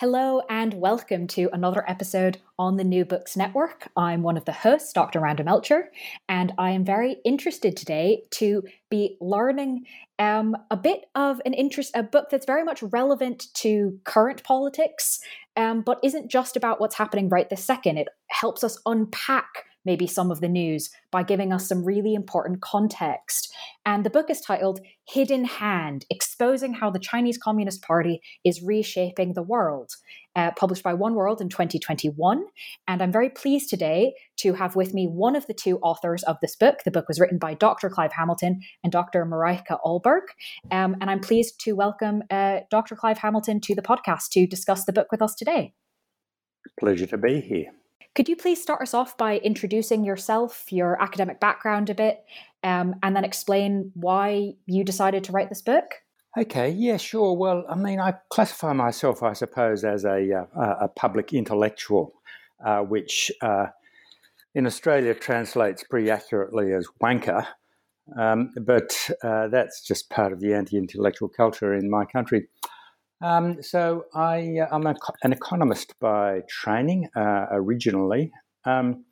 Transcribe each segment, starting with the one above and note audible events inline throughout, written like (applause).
Hello and welcome to another episode on the New Books Network. I'm one of the hosts, Dr. Randa Melcher, and I am very interested today to be learning um, a bit of an interest, a book that's very much relevant to current politics, um, but isn't just about what's happening right this second. It helps us unpack maybe some of the news by giving us some really important context. And the book is titled Hidden Hand Exposing How the Chinese Communist Party is Reshaping the World, uh, published by One World in 2021. And I'm very pleased today to have with me one of the two authors of this book. The book was written by Dr. Clive Hamilton and Dr. Marika Ohlberg. Um, and I'm pleased to welcome uh, Dr. Clive Hamilton to the podcast to discuss the book with us today. Pleasure to be here. Could you please start us off by introducing yourself, your academic background a bit, um, and then explain why you decided to write this book? Okay, yeah, sure. Well, I mean, I classify myself, I suppose, as a, uh, a public intellectual, uh, which uh, in Australia translates pretty accurately as wanker. Um, but uh, that's just part of the anti intellectual culture in my country. Um, so I, am uh, an economist by training uh, originally. Um,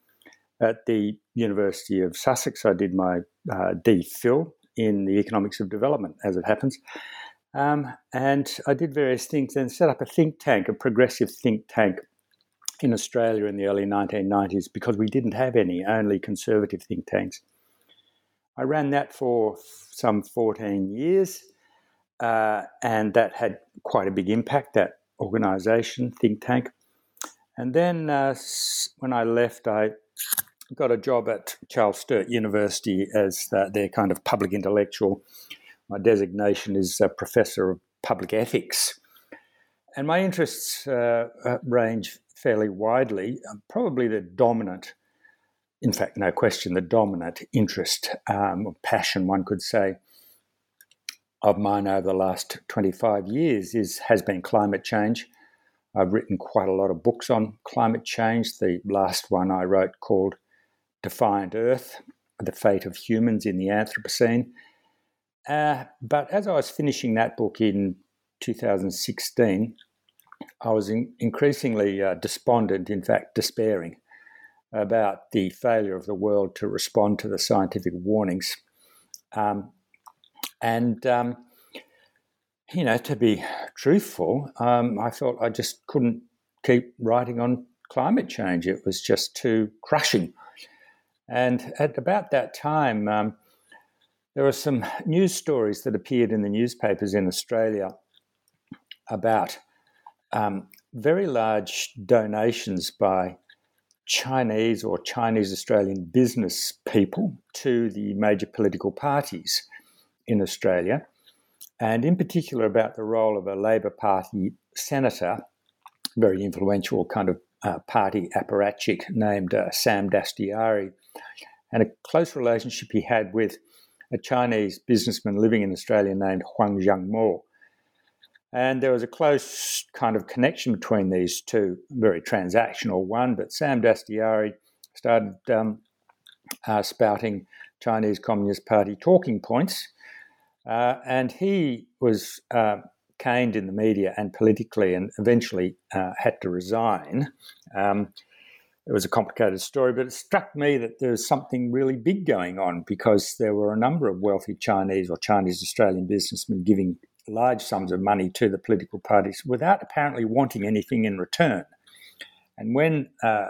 at the University of Sussex, I did my uh, DPhil in the economics of development, as it happens. Um, and I did various things and set up a think tank, a progressive think tank in Australia in the early 1990s because we didn't have any, only conservative think tanks. I ran that for some 14 years. Uh, and that had quite a big impact, that organization, think tank. And then uh, when I left, I got a job at Charles Sturt University as the, their kind of public intellectual. My designation is a professor of public ethics. And my interests uh, uh range fairly widely. Probably the dominant, in fact, no question, the dominant interest um, or passion, one could say, of mine over the last 25 years is has been climate change. I've written quite a lot of books on climate change. The last one I wrote called Defiant Earth The Fate of Humans in the Anthropocene. Uh, but as I was finishing that book in 2016, I was in, increasingly uh, despondent, in fact, despairing about the failure of the world to respond to the scientific warnings. Um, and, um, you know, to be truthful, um, I felt I just couldn't keep writing on climate change. It was just too crushing. And at about that time, um, there were some news stories that appeared in the newspapers in Australia about um, very large donations by Chinese or Chinese Australian business people to the major political parties in Australia, and in particular about the role of a Labor Party senator, very influential kind of uh, party apparatchik named uh, Sam Dastyari, and a close relationship he had with a Chinese businessman living in Australia named Huang Xiangmo. And there was a close kind of connection between these two, very transactional one, but Sam Dastyari started um, uh, spouting Chinese Communist Party talking points uh, and he was uh, caned in the media and politically and eventually uh, had to resign. Um, it was a complicated story, but it struck me that there was something really big going on because there were a number of wealthy Chinese or Chinese Australian businessmen giving large sums of money to the political parties without apparently wanting anything in return. And when uh,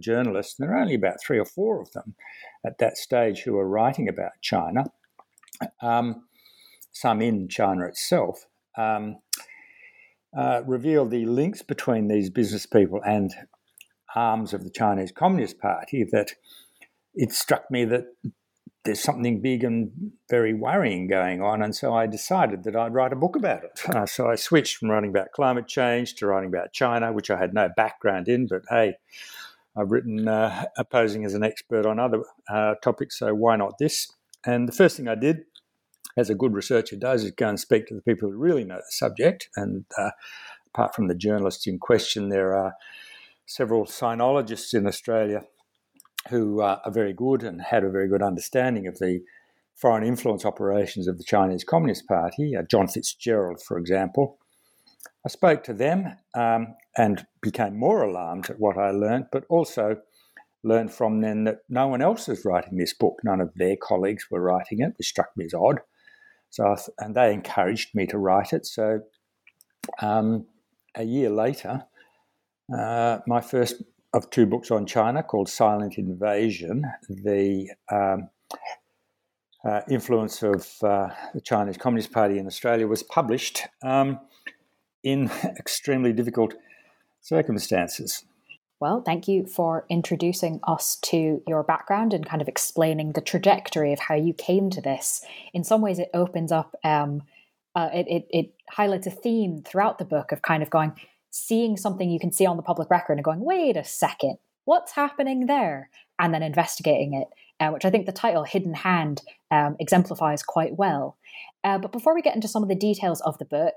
journalists, there are only about three or four of them at that stage who were writing about China, um, some in China itself, um, uh, the links between these business people and arms of the Chinese Communist Party that it struck me that there's something big and very worrying going on. And so I decided that I'd write a book about it. Uh, so I switched from writing about climate change to writing about China, which I had no background in, but hey, I've written uh, posing as an expert on other uh, topics, so why not this? And the first thing I did, as a good researcher does, is go and speak to the people who really know the subject. And uh, apart from the journalists in question, there are several sinologists in Australia who uh, are very good and had a very good understanding of the foreign influence operations of the Chinese Communist Party, uh, John Fitzgerald, for example. I spoke to them um, and became more alarmed at what I learned, but also learned from them that no one else was writing this book. None of their colleagues were writing it, which struck me as odd. So, th- and they encouraged me to write it. So, um, a year later, uh, my first of two books on China called Silent Invasion, the um, uh, influence of uh, the Chinese Communist Party in Australia, was published um, in (laughs) extremely difficult circumstances. Well, thank you for introducing us to your background and kind of explaining the trajectory of how you came to this. In some ways, it opens up, um, uh, it, it, it highlights a theme throughout the book of kind of going, seeing something you can see on the public record and going, wait a second, what's happening there? And then investigating it, uh, which I think the title Hidden Hand um, exemplifies quite well. Uh, but before we get into some of the details of the book,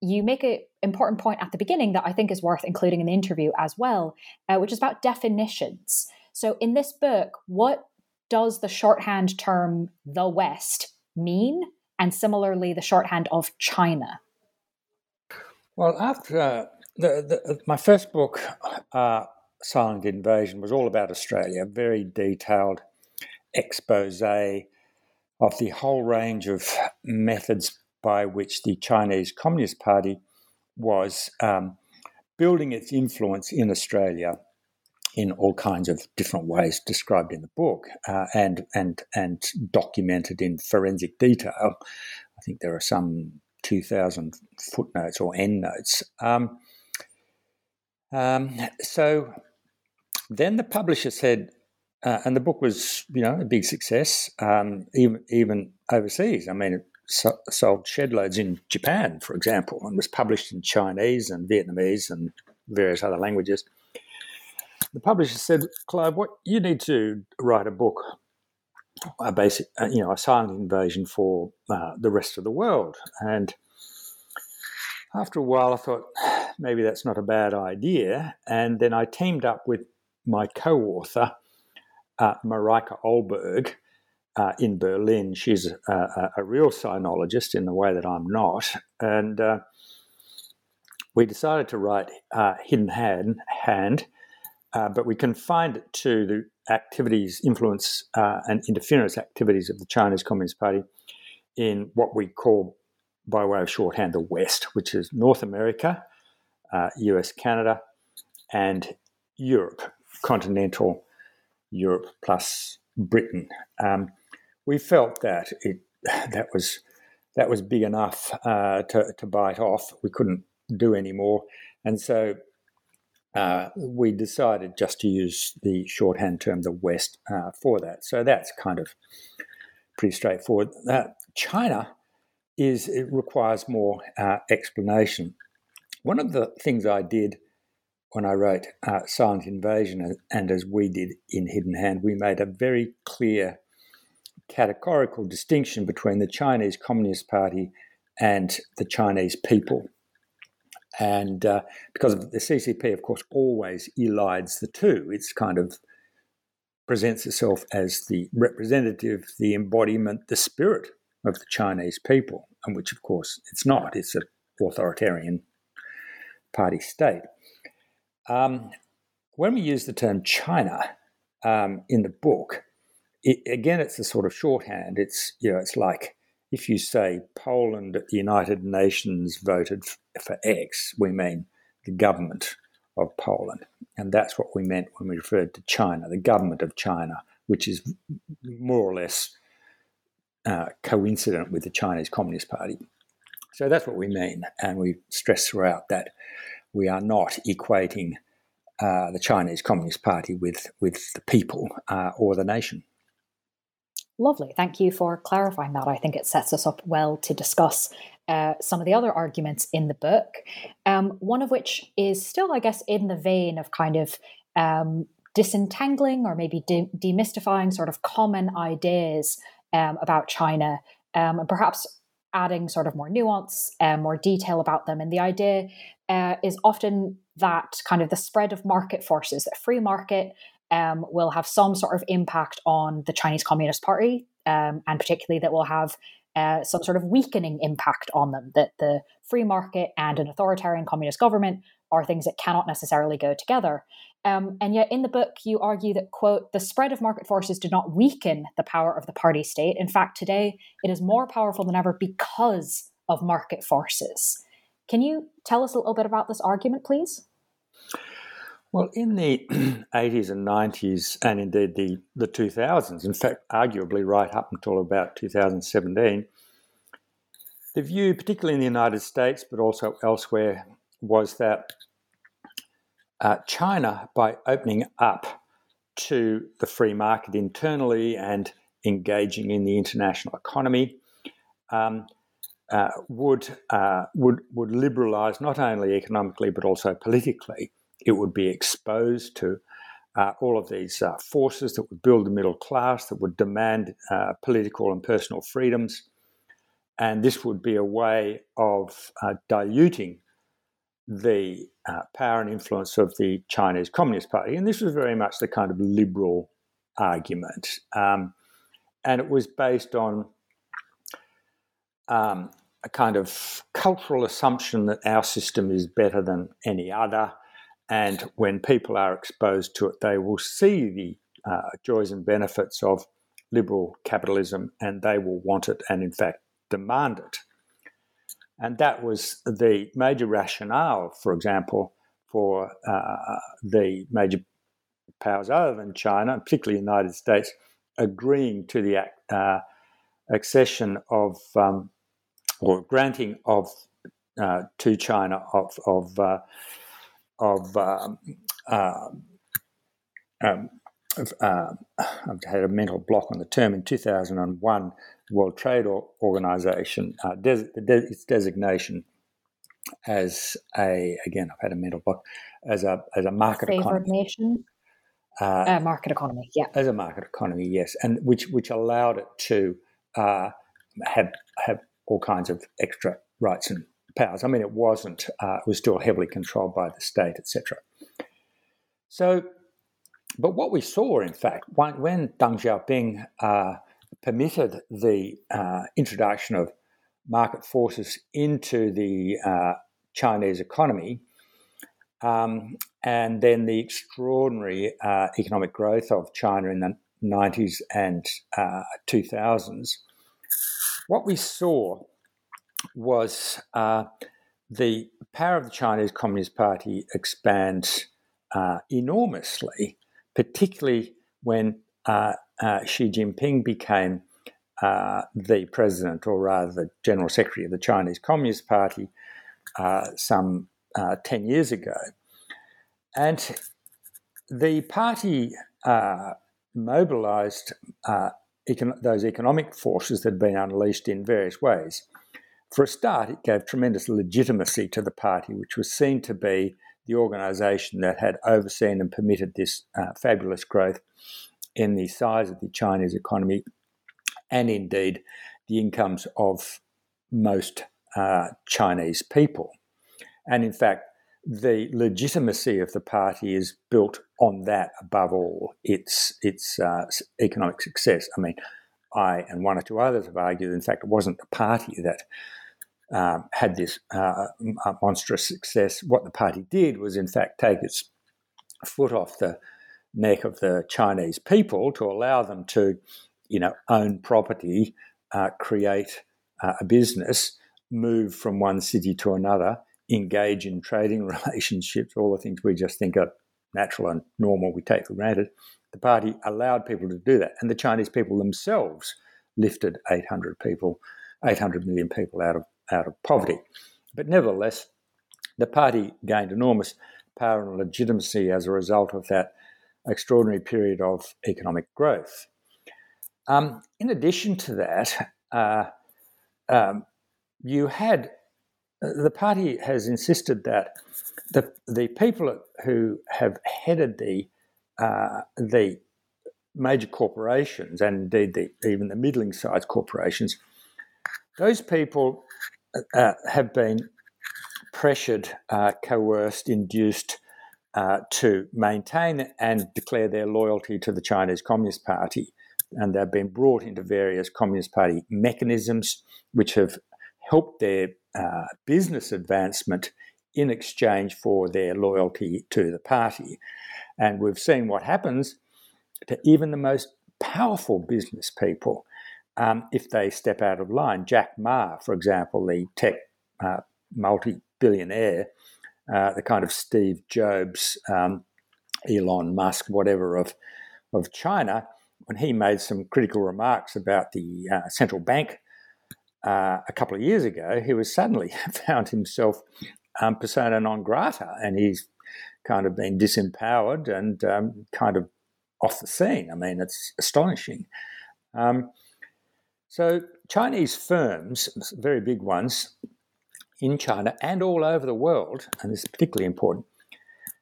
you make an important point at the beginning that I think is worth including in the interview as well, uh, which is about definitions. So, in this book, what does the shorthand term the West mean? And similarly, the shorthand of China? Well, after uh, the, the, my first book, uh, Silent Invasion, was all about Australia, very detailed expose of the whole range of methods by which the Chinese Communist Party was um, building its influence in Australia in all kinds of different ways described in the book uh, and and and documented in forensic detail. I think there are some 2,000 footnotes or endnotes. Um, um, so then the publisher said, uh, and the book was, you know, a big success, um, even even overseas. I mean, it so, sold shed loads in Japan, for example, and was published in Chinese and Vietnamese and various other languages. The publisher said, "Clive, what you need to write a book, a basic, uh, you know, a silent invasion for uh, the rest of the world." And after a while, I thought (sighs) maybe that's not a bad idea, and then I teamed up with my co-author, uh, Mareike Ohlberg uh, in Berlin. She's a, a, real sinologist in the way that I'm not. And uh, we decided to write uh, Hidden Hand, hand uh, but we confined it to the activities, influence, uh, and interference activities of the Chinese Communist Party in what we call, by way of shorthand, the West, which is North America, US, uh, Canada, and Europe, continental Europe plus Britain. Um, we felt that it (sighs) that was that was big enough uh, to, to bite off. We couldn't do any more, and so uh, we decided just to use the shorthand term the West uh, for that. So that's kind of pretty straightforward. Uh, China is it requires more uh, explanation. One of the things I did when I wrote uh, Silent Invasion, and as we did in Hidden Hand, we made a very clear categorical distinction between the Chinese Communist Party and the Chinese people. And uh, because the CCP, of course, always elides the two, it's kind of presents itself as the representative, the embodiment, the spirit of the Chinese people, and which, of course, it's not. It's an authoritarian party state. Um, when we use the term China um, in the book, it, again, it's a sort of shorthand. It's you know, it's like if you say Poland the United Nations voted for X, we mean the government of Poland, and that's what we meant when we referred to China, the government of China, which is more or less uh, coincident with the Chinese Communist Party. So that's what we mean, and we stress throughout that we are not equating uh, the Chinese Communist Party with with the people uh, or the nation. Lovely. Thank you for clarifying that. I think it sets us up well to discuss uh, some of the other arguments in the book. Um, one of which is still, I guess, in the vein of kind of um, disentangling or maybe de- demystifying sort of common ideas um, about China um, and perhaps adding sort of more nuance, uh, more detail about them. And the idea uh, is often that kind of the spread of market forces, that free market um, will have some sort of impact on the Chinese Communist Party, um, and particularly that will have uh, some sort of weakening impact on them. That the free market and an authoritarian communist government are things that cannot necessarily go together. Um, and yet, in the book, you argue that, quote, the spread of market forces did not weaken the power of the party state. In fact, today it is more powerful than ever because of market forces. Can you tell us a little bit about this argument, please? Well, in the (clears throat) 80s and 90s, and indeed the, the 2000s, in fact, arguably right up until about 2017, the view, particularly in the United States, but also elsewhere, was that uh, China, by opening up to the free market internally and engaging in the international economy, um, uh, would uh, would would liberalise not only economically but also politically. It would be exposed to uh, all of these uh, forces that would build the middle class, that would demand uh, political and personal freedoms, and this would be a way of diluting the uh, power and influence of the Chinese Communist Party. And this was very much the kind of liberal argument. Um, and it was based on um, a kind of cultural assumption that our system is better than any other. And when people are exposed to it, they will see the uh, joys and benefits of liberal capitalism and they will want it and, in fact, demand it. And that was the major rationale, for example, for uh, the major powers other than China, particularly the United States, agreeing to the uh, accession of um, or granting of uh, to China of of uh, of um, uh, um, uh, I've had a mental block on the term in 2001 World Trade Organization, uh, des- de- its designation as a again, I've had a mental block as a as a market Favored economy. nation. Uh, uh, market economy, yeah. As a market economy, yes, and which which allowed it to uh, have have all kinds of extra rights and powers. I mean, it wasn't; uh, it was still heavily controlled by the state, etc. So, but what we saw, in fact, when, when Deng Xiaoping uh, permitted the uh, introduction of market forces into the uh, Chinese economy, um, and then the extraordinary uh, economic growth of China in the 90s and 2000s, uh, what we saw was uh, the power of the Chinese Communist Party expand enormously, particularly when uh, Xi Jinping became uh, the president, or rather the general secretary of the Chinese Communist Party, uh, some uh, 10 years ago. And the party uh, mobilized econ- those economic forces that had been unleashed in various ways. For a start, it gave tremendous legitimacy to the party, which was seen to be the organization that had overseen and permitted this uh, fabulous growth in the size of the Chinese economy and indeed the incomes of most uh, Chinese people. And in fact, the legitimacy of the party is built on that above all, its, its uh, economic success. I mean, I and one or two others have argued, that in fact, it wasn't the party that um, had this uh, monstrous success. What the party did was, in fact, take its foot off the neck of the Chinese people to allow them to, you know, own property, uh, create uh, a business, move from one city to another, engage in trading (laughs) relationships, all the things we just think are natural and normal, we take for granted. The party allowed people to do that, and the Chinese people themselves lifted 800 people, 800 million people out of out of poverty. But nevertheless, the party gained enormous power and legitimacy as a result of that extraordinary period of economic growth. Um, in addition to that, uh, um, you had the party has insisted that the the people who have headed the uh, the major corporations and indeed the, even the middling sized corporations, those people uh, have been pressured, uh, coerced, induced uh, to maintain and declare their loyalty to the Chinese Communist Party. And they've been brought into various Communist Party mechanisms which have helped their uh, business advancement in exchange for their loyalty to the party. And we've seen what happens to even the most powerful business people um, if they step out of line. Jack Ma, for example, the tech uh, multi billionaire, uh, the kind of Steve Jobs, um, Elon Musk, whatever of, of China, when he made some critical remarks about the uh, central bank uh, a couple of years ago, he was suddenly (laughs) found himself um, persona non grata, and he's kind of been disempowered and um, kind of off the scene. I mean, it's astonishing. Um, so, Chinese firms, very big ones in China and all over the world, and this is particularly important,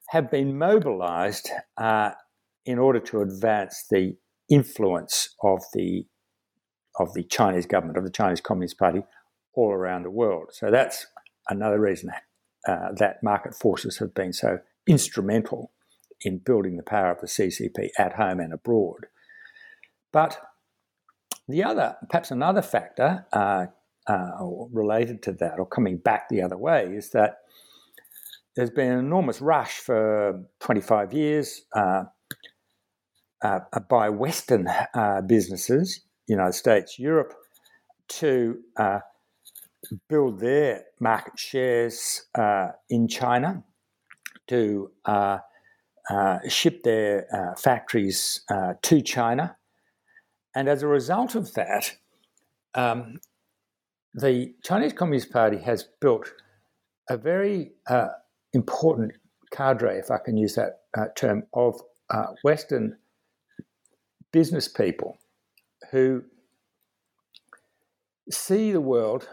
have been mobilized uh, in order to advance the influence of the of the Chinese government, of the Chinese Communist Party, all around the world. So that's another reason uh, that market forces have been so instrumental in building the power of the CCP at home and abroad. But the other, perhaps another factor uh, uh, related to that, or coming back the other way, is that there's been an enormous rush for 25 years uh, uh by Western uh, businesses, United States, Europe, to uh, build their market shares in China, to uh, ship their uh, factories uh, to China. And as a result of that, um, the Chinese Communist Party has built a very uh, important cadre, if I can use that uh, term, of Western business people who see the world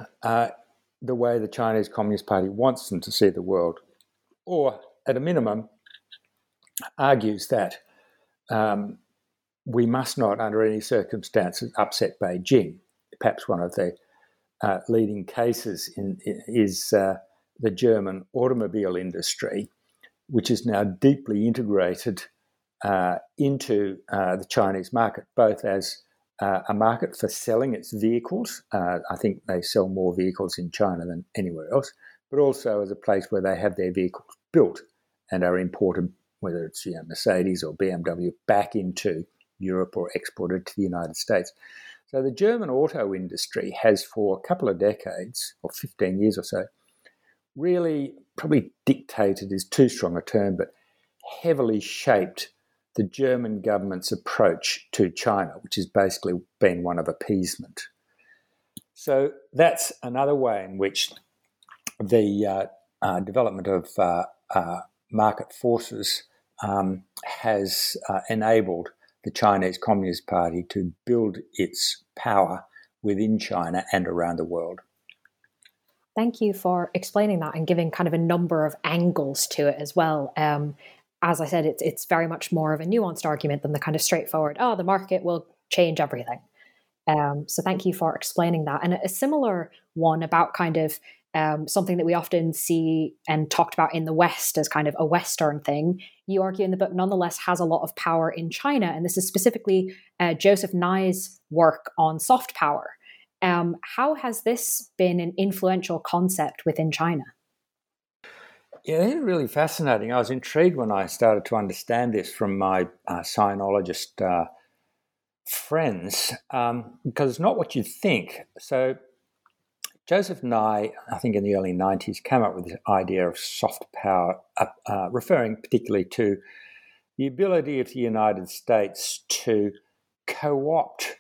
the way the Chinese Communist Party wants them to see the world, or at a minimum, argues that um, we must not, under any circumstances, upset Beijing. Perhaps one of the uh, leading cases in, is uh, the German automobile industry, which is now deeply integrated uh, into uh, the Chinese market, both as uh, a market for selling its vehicles. Uh, I think they sell more vehicles in China than anywhere else, but also as a place where they have their vehicles built and are imported whether it's you know, Mercedes or BMW, back into Europe or exported to the United States. So the German auto industry has, for a couple of decades, or 15 years or so, really probably dictated is too strong a term, but heavily shaped the German government's approach to China, which has basically been one of appeasement. So that's another way in which the uh, uh, development of uh, uh market forces um, has uh, enabled the Chinese Communist Party to build its power within China and around the world. Thank you for explaining that and giving kind of a number of angles to it as well. Um, as I said, it's it's very much more of a nuanced argument than the kind of straightforward, oh, the market will change everything. Um, so thank you for explaining that. And a similar one about kind of um, something that we often see and talked about in the West as kind of a Western thing, you argue in the book nonetheless has a lot of power in China. And this is specifically uh, Joseph Nye's work on soft power. Um, how has this been an influential concept within China? Yeah, it's really fascinating. I was intrigued when I started to understand this from my uh, Sinologist uh, friends um, because it's not what you think. So Joseph Nye, I think in the early 90s, came up with the idea of soft power, uh, uh, referring particularly to the ability of the United States to co opt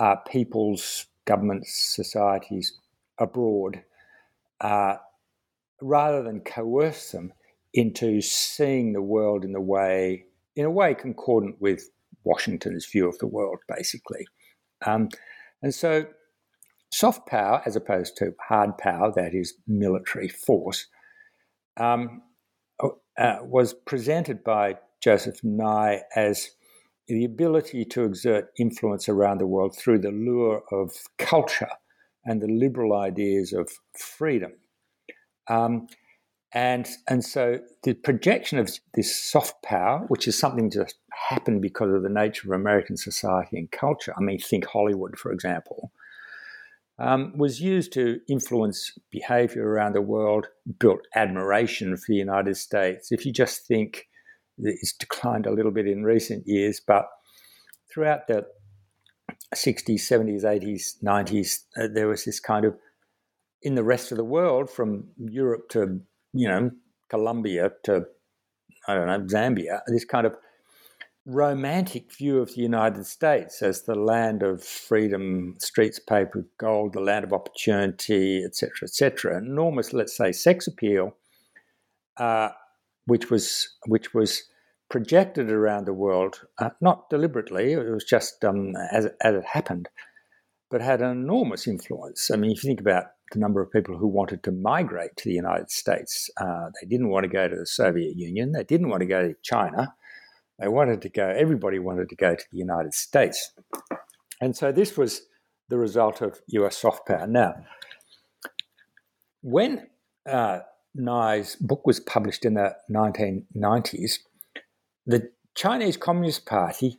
uh, people's governments, societies abroad, uh, rather than coerce them into seeing the world in the way, in a way concordant with Washington's view of the world, basically. Um, and so, soft power, as opposed to hard power, that is military force, um, uh, was presented by Joseph Nye as the ability to exert influence around the world through the lure of culture and the liberal ideas of freedom. Um, and, and so the projection of this soft power, which is something just happened because of the nature of American society and culture, I mean, think Hollywood, for example, um, was used to influence behavior around the world, built admiration for the United States. If you just think it's declined a little bit in recent years, but throughout the 60s, 70s, 80s, 90s, uh, there was this kind of, in the rest of the world, from Europe to, you know, Colombia to, I don't know, Zambia, this kind of romantic view of the United States as the land of freedom, streets paved with gold, the land of opportunity, etc., etc. Enormous, let's say, sex appeal, uh, which was which was projected around the world, uh, not deliberately. It was just um, as as it happened, but had an enormous influence. I mean, if you think about the number of people who wanted to migrate to the United States, uh, they didn't want to go to the Soviet Union, they didn't want to go to China they wanted to go, everybody wanted to go to the United States. And so this was the result of US soft power. Now, when uh, Nye's book was published in the 1990s, the Chinese Communist Party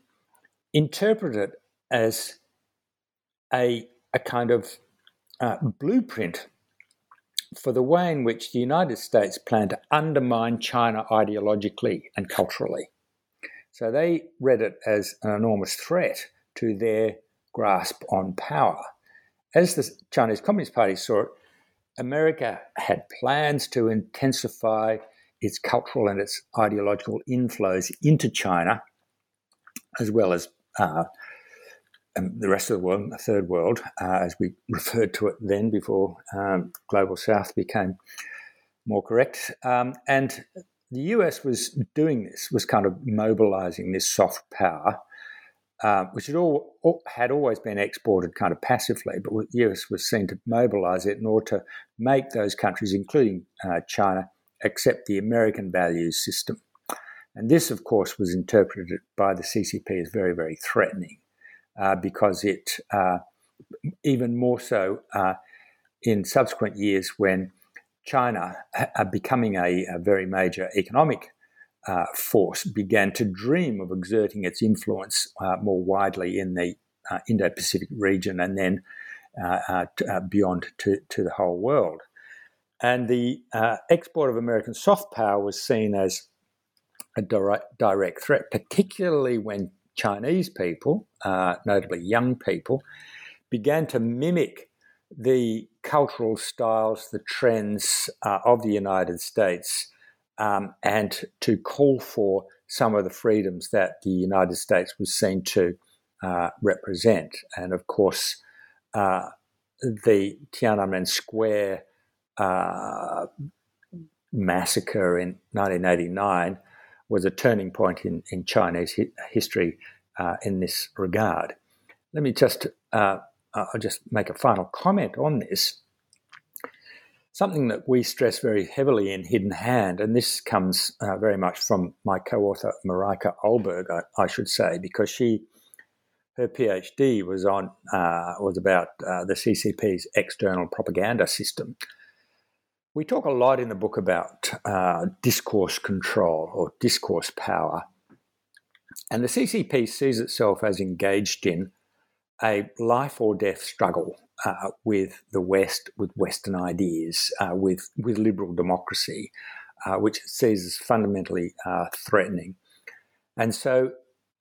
interpreted it as a, a kind of uh, blueprint for the way in which the United States planned to undermine China ideologically and culturally. So they read it as an enormous threat to their grasp on power. As the Chinese Communist Party saw it, America had plans to intensify its cultural and its ideological inflows into China, as well as uh, um, the rest of the world, the third world, uh, as we (laughs) referred to it then before um, Global South became more correct. Um, and the US was doing this, was kind of mobilizing this soft power, uh, which had, all, had always been exported kind of passively, but the US was seen to mobilize it in order to make those countries, including uh, China, accept the American values system. And this, of course, was interpreted by the CCP as very, very threatening uh, because it, uh, even more so uh, in subsequent years when China, becoming a, a, very major economic uh, force, began to dream of exerting its influence uh, more widely in the uh, Indo Pacific region and then uh, uh, uh, beyond to, to the whole world. And the export of American soft power was seen as a direct, direct threat, particularly when Chinese people, notably young people, began to mimic the cultural styles, the trends uh, of the United States, um, and to call for some of the freedoms that the United States was seen to uh, represent. And of course, uh, the Tiananmen Square uh, massacre in 1989 was a turning point in, in Chinese hi- history uh, in this regard. Let me just uh, I'll just make a final comment on this. Something that we stress very heavily in Hidden Hand, and this comes uh, very much from my co-author Marika Ohlberg, I, I, should say, because she, her PhD was on uh, was about uh, the CCP's external propaganda system. We talk a lot in the book about uh, discourse control or discourse power, and the CCP sees itself as engaged in a life or death struggle uh, with the West, with Western ideas, uh, with with liberal democracy, uh, which it sees as fundamentally uh, threatening, and so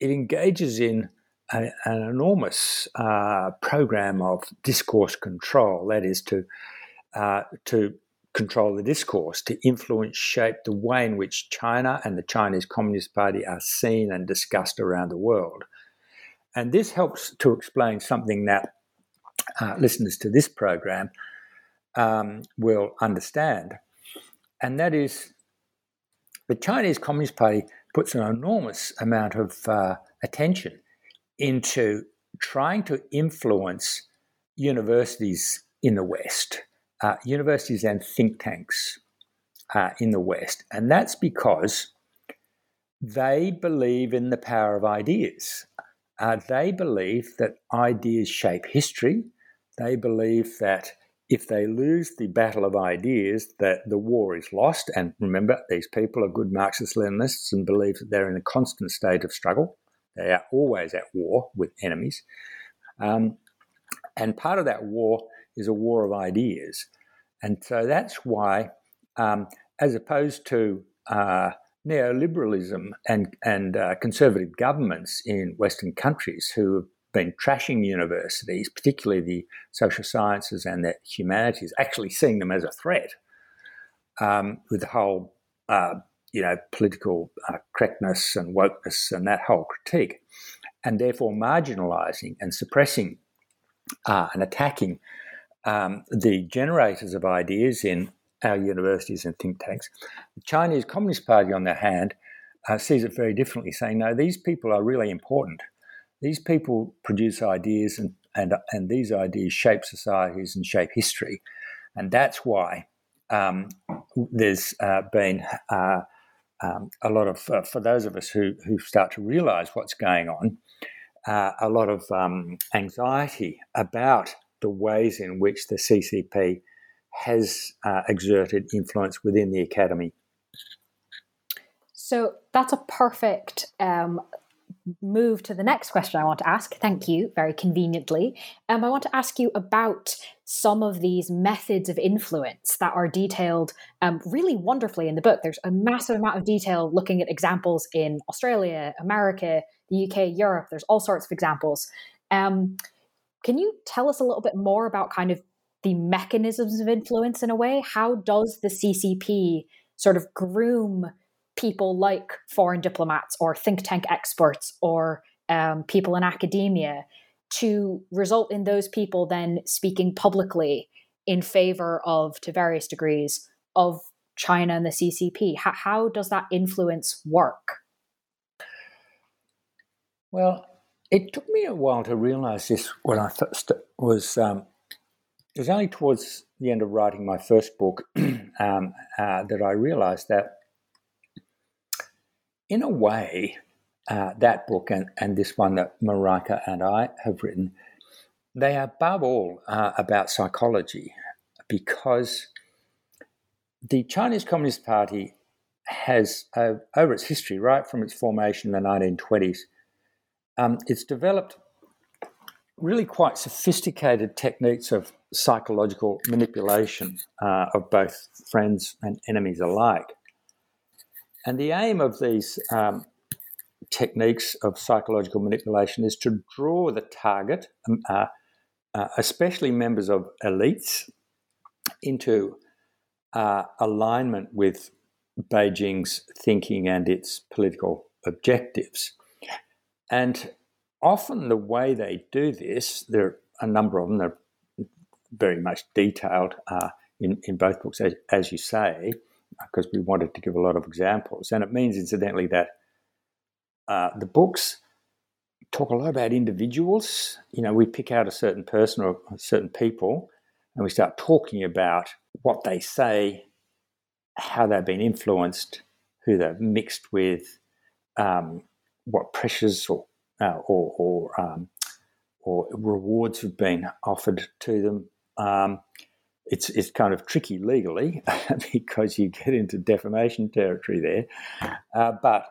it engages in a, an enormous uh, program of discourse control. That is to uh, to control the discourse, to influence, shape the way in which China and the Chinese Communist Party are seen and discussed around the world. And this helps to explain something that uh, listeners to this program um, will understand. And that is the Chinese Communist Party puts an enormous amount of uh, attention into trying to influence universities in the West, uh, universities and think tanks uh, in the West. And that's because they believe in the power of ideas. Uh, they believe that ideas shape history. They believe that if they lose the battle of ideas, that the war is lost. And remember, these people are good Marxist Leninists and believe that they're in a constant state of struggle. They are always at war with enemies. Um, and part of that war is a war of ideas. And so that's why, um, as opposed to uh, neoliberalism and, and uh, conservative governments in Western countries who have been trashing universities, particularly the social sciences and the humanities, actually seeing them as a threat um, with the whole, uh, you know, political uh, correctness and wokeness and that whole critique, and therefore marginalising and suppressing uh, and attacking um, the generators of ideas in our universities and think tanks. The Chinese Communist Party, on the hand, uh, sees it very differently, saying, no, these people are really important. These people produce ideas, and, and, and these ideas shape societies and shape history. And that's why um, there's uh, been uh, um, a lot of, uh, for those of us who, who start to realize what's going on, uh, a lot of um, anxiety about the ways in which the CCP has uh, exerted influence within the academy. So that's a perfect um, move to the next question I want to ask. Thank you, very conveniently. Um, I want to ask you about some of these methods of influence that are detailed um, really wonderfully in the book. There's a massive amount of detail looking at examples in Australia, America, the UK, Europe. There's all sorts of examples. Um, can you tell us a little bit more about kind of the mechanisms of influence in a way? How does the CCP sort of groom people like foreign diplomats or think tank experts or um, people in academia to result in those people then speaking publicly in favor of, to various degrees, of China and the CCP? How, how does that influence work? Well, it took me a while to realize this when I first was um, it was only towards the end of writing my first book (clears throat) um, uh, that I realized that, in a way, uh, that book and, and this one that Marika and I have written, they are above all uh, about psychology because the Chinese Communist Party has, uh, over its history, right from its formation in the 1920s, um, it's developed really quite sophisticated techniques of psychological manipulation uh, of both friends and enemies alike. And the aim of these um, techniques of psychological manipulation is to draw the target, um, uh, uh, especially members of elites, into uh, alignment with Beijing's thinking and its political objectives. And often the way they do this, there are a number of them, they're very much detailed uh, in, in both books, as, as you say, because we wanted to give a lot of examples. And it means, incidentally, that uh, the books talk a lot about individuals. You know, we pick out a certain person or certain people and we start talking about what they say, how they've been influenced, who they've mixed with, um, what pressures or uh, or or, um, or rewards have been offered to them. Um, it's it's kind of tricky legally (laughs) because you get into defamation territory there, uh, but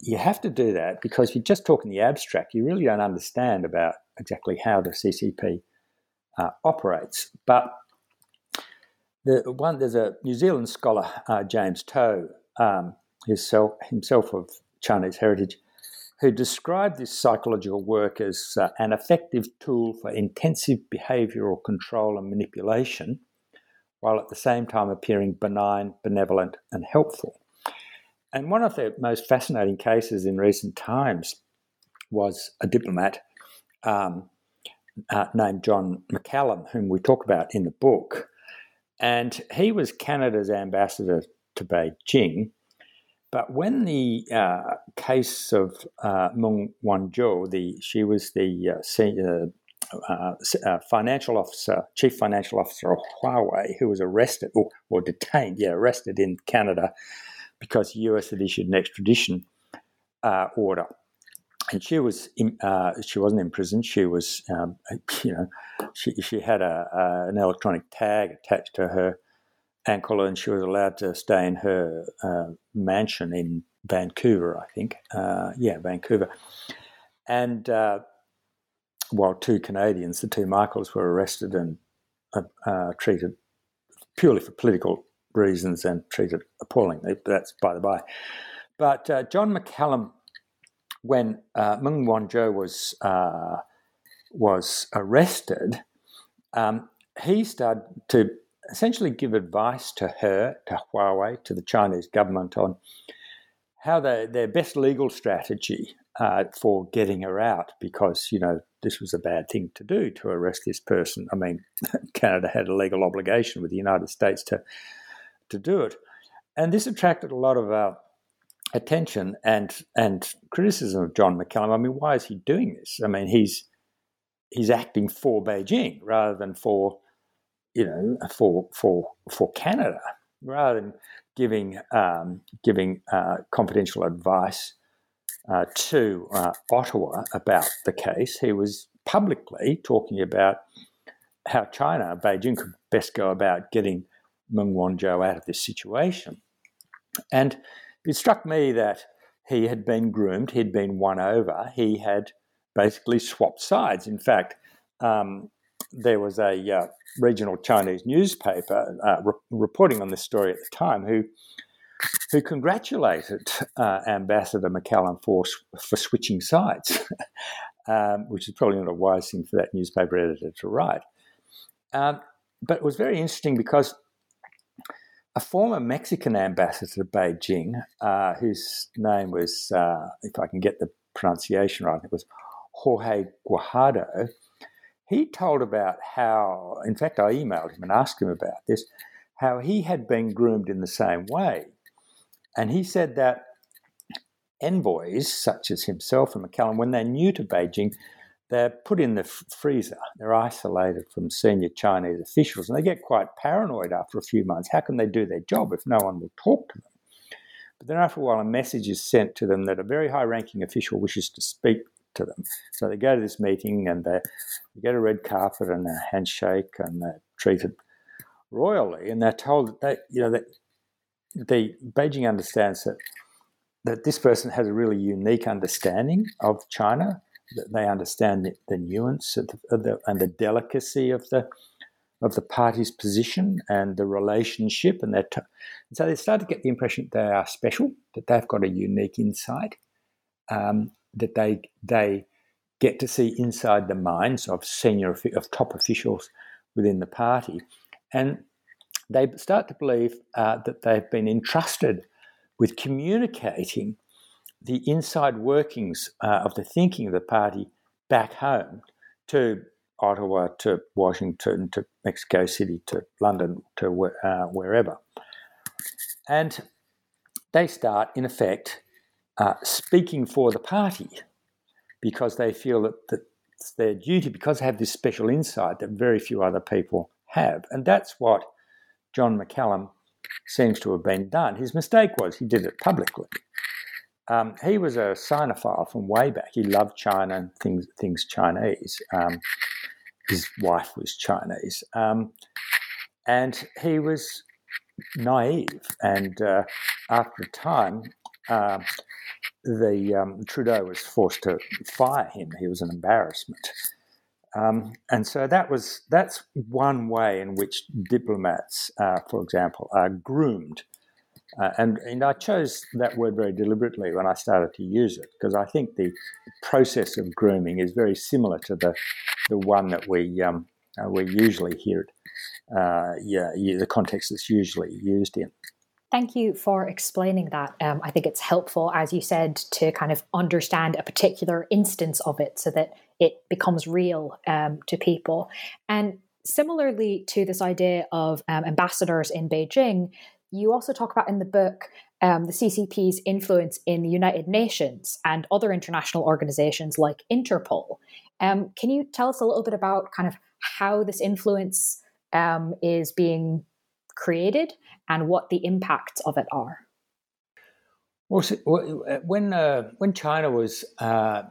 you have to do that because you just talk in the abstract, you really don't understand about exactly how the CCP uh, operates. But the one there's a New Zealand scholar, uh, James To, um, himself, himself of Chinese heritage, who described this psychological work as uh, an effective tool for intensive behavioral control and manipulation, while at the same time appearing benign, benevolent, and helpful. And one of the most fascinating cases in recent times was a diplomat um, uh, named John McCallum, whom we talk about in the book. And he was Canada's ambassador to Beijing but when the uh, case of uh, Meng Wanzhou, the she was the uh, senior, uh, uh, financial officer, chief financial officer of Huawei, who was arrested or, or, detained, yeah, arrested in Canada because the US had issued an extradition uh, order, and she was in, she wasn't in prison. She was, um, (laughs) you know, she she had a, a, an electronic tag attached to her ankle, and she was allowed to stay in her uh, mansion in Vancouver, I think. Uh, yeah, Vancouver. And uh, while two Canadians, the two Michaels, were arrested and uh, uh, treated purely for political reasons and treated appallingly. That's by the by. But uh, John McCallum, when Meng Wanzhou was was arrested, um, he started to essentially give advice to her, to Huawei, to the Chinese government on how they, their best legal strategy uh, for getting her out because, you know, this was a bad thing to do to arrest this person. I mean, (laughs) Canada had a legal obligation with the United States to, to do it. And this attracted a lot of uh, attention and, and criticism of John McCallum. I mean, why is he doing this? I mean, he's, he's acting for Beijing rather than for you know, for for for Canada, rather than giving um, giving uh, confidential advice uh, to uh, Ottawa about the case, he was publicly talking about how China, Beijing, could best go about getting Meng Wanzhou out of this situation. And it struck me that he had been groomed, he'd been won over, he had basically swapped sides. In fact, um, there was a uh, regional Chinese newspaper uh, re- reporting on this story at the time who who congratulated uh, Ambassador McCallum for for switching sides, (laughs) um, which is probably not a wise thing for that newspaper editor to write. Um, but it was very interesting because a former Mexican ambassador to Beijing, uh, whose name was, uh, if I can get the pronunciation right, it was Jorge Guajardo, he told about how, in fact, I emailed him and asked him about this, how he had been groomed in the same way. And he said that envoys, such as himself and McCallum, when they're new to Beijing, they're put in the freezer. They're isolated from senior Chinese officials, and they get quite paranoid after a few months. How can they do their job if no one will talk to them? But then, after a while, a message is sent to them that a very high ranking official wishes to speak to them. So they go to this meeting and they, they get a red carpet and a handshake and they're treated royally. And they're told that they, you know, that the Beijing understands that that this person has a really unique understanding of China. That they understand the, the nuance of the, of the, and the delicacy of the of the party's position and the relationship, and, t- and so they start to get the impression that they are special, that they've got a unique insight, um, that they they get to see inside the minds of senior of top officials within the party, and they start to believe uh, that they've been entrusted with communicating the inside workings uh, of the thinking of the party back home to Ottawa, to Washington, to Mexico City, to London, to uh, wherever. And they start, in effect, uh, speaking for the party because they feel that, that it's their duty, because they have this special insight that very few other people have. And that's what John McCallum seems to have been done. His mistake was he did it publicly. Um, he was a Sinophile from way back. He loved China and things, things Chinese. Um, his wife was Chinese. Um, and he was naive. And uh, after a time, uh, the um, Trudeau was forced to fire him. He was an embarrassment. Um, and so that was that's one way in which diplomats, uh, for example, are groomed. Uh, and, and I chose that word very deliberately when I started to use it because I think the process of grooming is very similar to the the one that we um, uh, we usually hear it. Uh, yeah, the context it's usually used in. Thank you for explaining that. Um, I think it's helpful, as you said, to kind of understand a particular instance of it so that it becomes real um, to people. And similarly to this idea of um, ambassadors in Beijing, you also talk about in the book um, the CCP's influence in the United Nations and other international organizations like Interpol. Um, can you tell us a little bit about kind of how this influence um, is being created and what the impacts of it are? Well, when uh, when China was uh,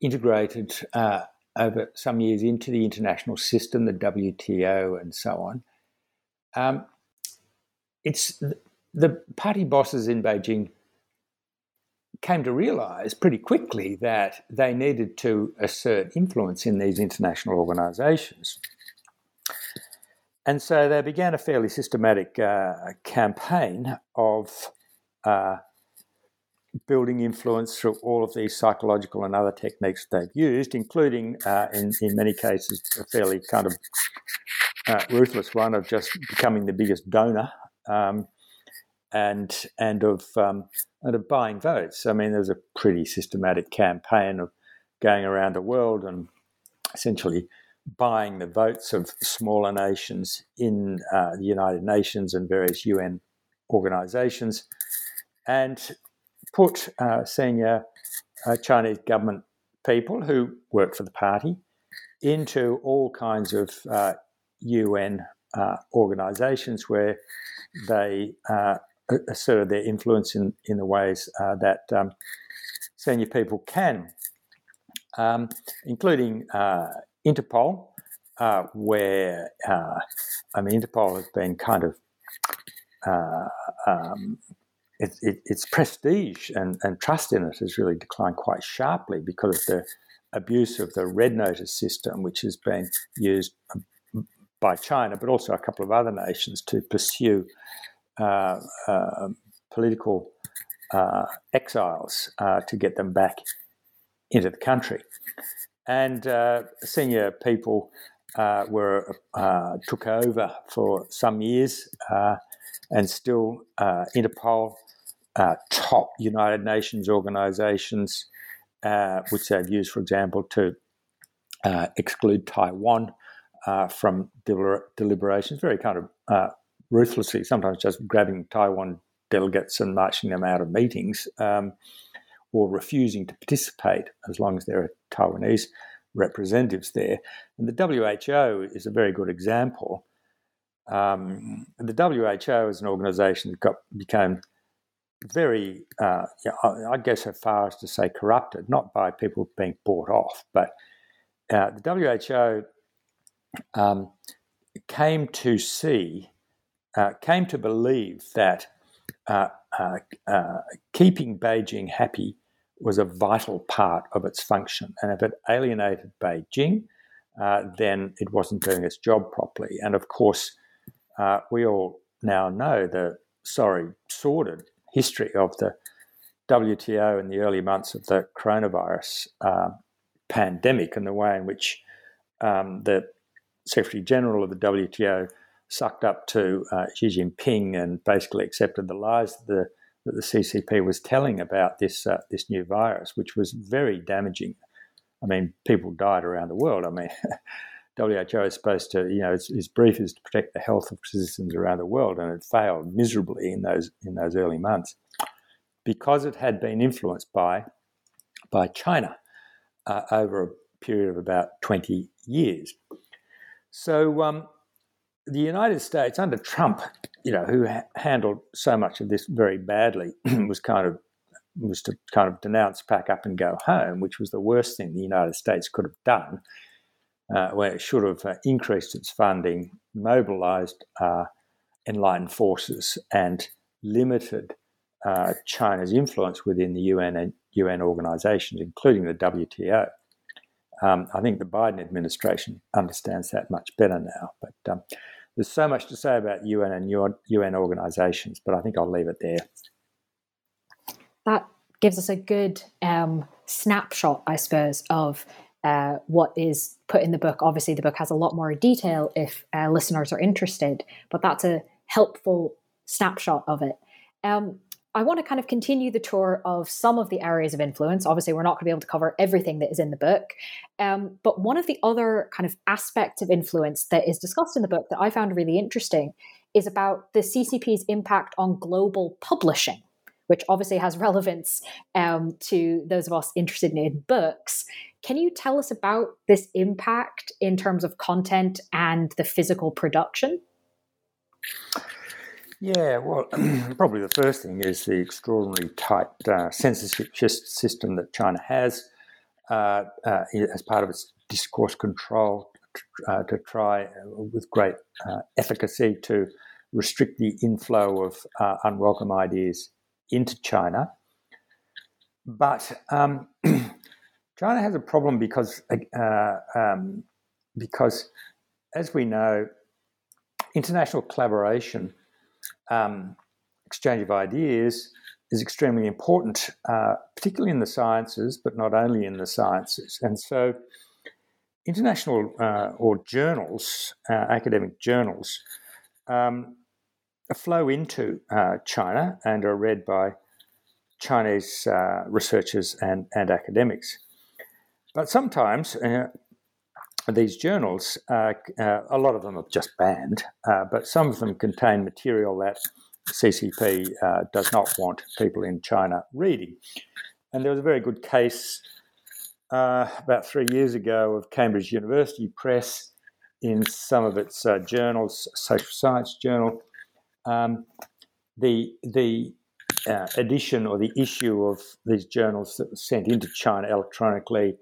integrated uh, over some years into the international system, the WTO, and so on, um, it's the party bosses in Beijing came to realize pretty quickly that they needed to assert influence in these international organizations. And so they began a fairly systematic uh, campaign of uh, building influence through all of these psychological and other techniques they've used, including, uh, in, in many cases, a fairly kind of uh, ruthless one of just becoming the biggest donor um, and and of um, and of buying votes. I mean, there's a pretty systematic campaign of going around the world and essentially buying the votes of smaller nations in uh, the United Nations and various UN organizations, and put uh, senior uh, Chinese government people who work for the party into all kinds of UN uh, uh, organizations where they uh, asserted their influence in, in the ways that um, senior people can, um, including Interpol, uh, where uh, I mean, Interpol has been kind of uh, um, it, it, its prestige and, and trust in it has really declined quite sharply because of the abuse of the red notice system, which has been used um, by China, but also a couple of other nations to pursue uh, uh, political uh, exiles uh, to get them back into the country. And uh, senior people uh, were took over for some years, and still Interpol uh, top United Nations organizations, uh, which they've used, for example, to uh, exclude Taiwan uh, from deliber- deliberations, very kind of uh, ruthlessly, sometimes just grabbing Taiwan delegates and marching them out of meetings um, or refusing to participate as long as there are Taiwanese representatives there. And the WHO is a very good example. Um, the WHO is an organization that got, became very, uh, I guess, so far as to say corrupted, not by people being bought off, but uh, the WHO um, came to see, uh, came to believe that uh, uh, uh, keeping Beijing happy was a vital part of its function. And if it alienated Beijing, then it wasn't doing its job properly. And of course, we all now know the sorry, sordid history of the WTO in the early months of the coronavirus uh, pandemic and the way in which um, the Secretary General of the WTO sucked up to uh, Xi Jinping and basically accepted the lies that the, that the CCP was telling about this uh, this new virus, which was very damaging. I mean, people died around the world. I mean. (laughs) WHO is supposed to, you know, its, its, brief is to protect the health of citizens around the world, and it failed miserably in those in those early months because it had been influenced by by China uh, over a period of about twenty years. So um, the United States under Trump, you know, who ha- handled so much of this very badly, (clears throat) was kind of was to kind of denounce, pack up, and go home, which was the worst thing the United States could have done uh, where it should have uh, increased its funding, mobilized uh, enlightened forces, and limited uh, China's influence within the UN and UN organizations, including the WTO. Um, I think the Biden administration understands that much better now. But um, there's so much to say about UN and UN organizations, but I think I'll leave it there. That gives us a good um, snapshot, I suppose, of uh, what is put in the book. Obviously, the book has a lot more detail if uh, listeners are interested, but that's a helpful snapshot of it. Um, I want to kind of continue the tour of some of the areas of influence. Obviously, we're not going to be able to cover everything that is in the book. Um, but one of the other kind of aspects of influence that is discussed in the book that I found really interesting is about the CCP's impact on global publishing, which obviously has (laughs) relevance um, to those of us interested in books. Can you tell us about this impact in terms of content and the physical production? Yeah, well, (clears throat) probably the first thing is the extraordinarily tight uh, censorship system that China has uh, uh, as part of its discourse control uh, to try uh, with great uh, efficacy to restrict the inflow of unwelcome ideas into China. But um, (clears throat) China has a problem because, um, because, as we know, international collaboration um, exchange of ideas is extremely important, uh, particularly in the sciences, but not only in the sciences. And so, international uh, or journals, uh, academic journals, um, flow into uh, China and are read by Chinese uh, researchers and, and academics. But sometimes uh, these journals, uh, uh, a lot of them are just banned, uh, but some of them contain material that CCP uh, does not want people in China reading. And there was a very good case uh, about three years ago of Cambridge University Press in some of its uh, journals, social science journal. Um, the the edition or the issue of these journals that was sent into China electronically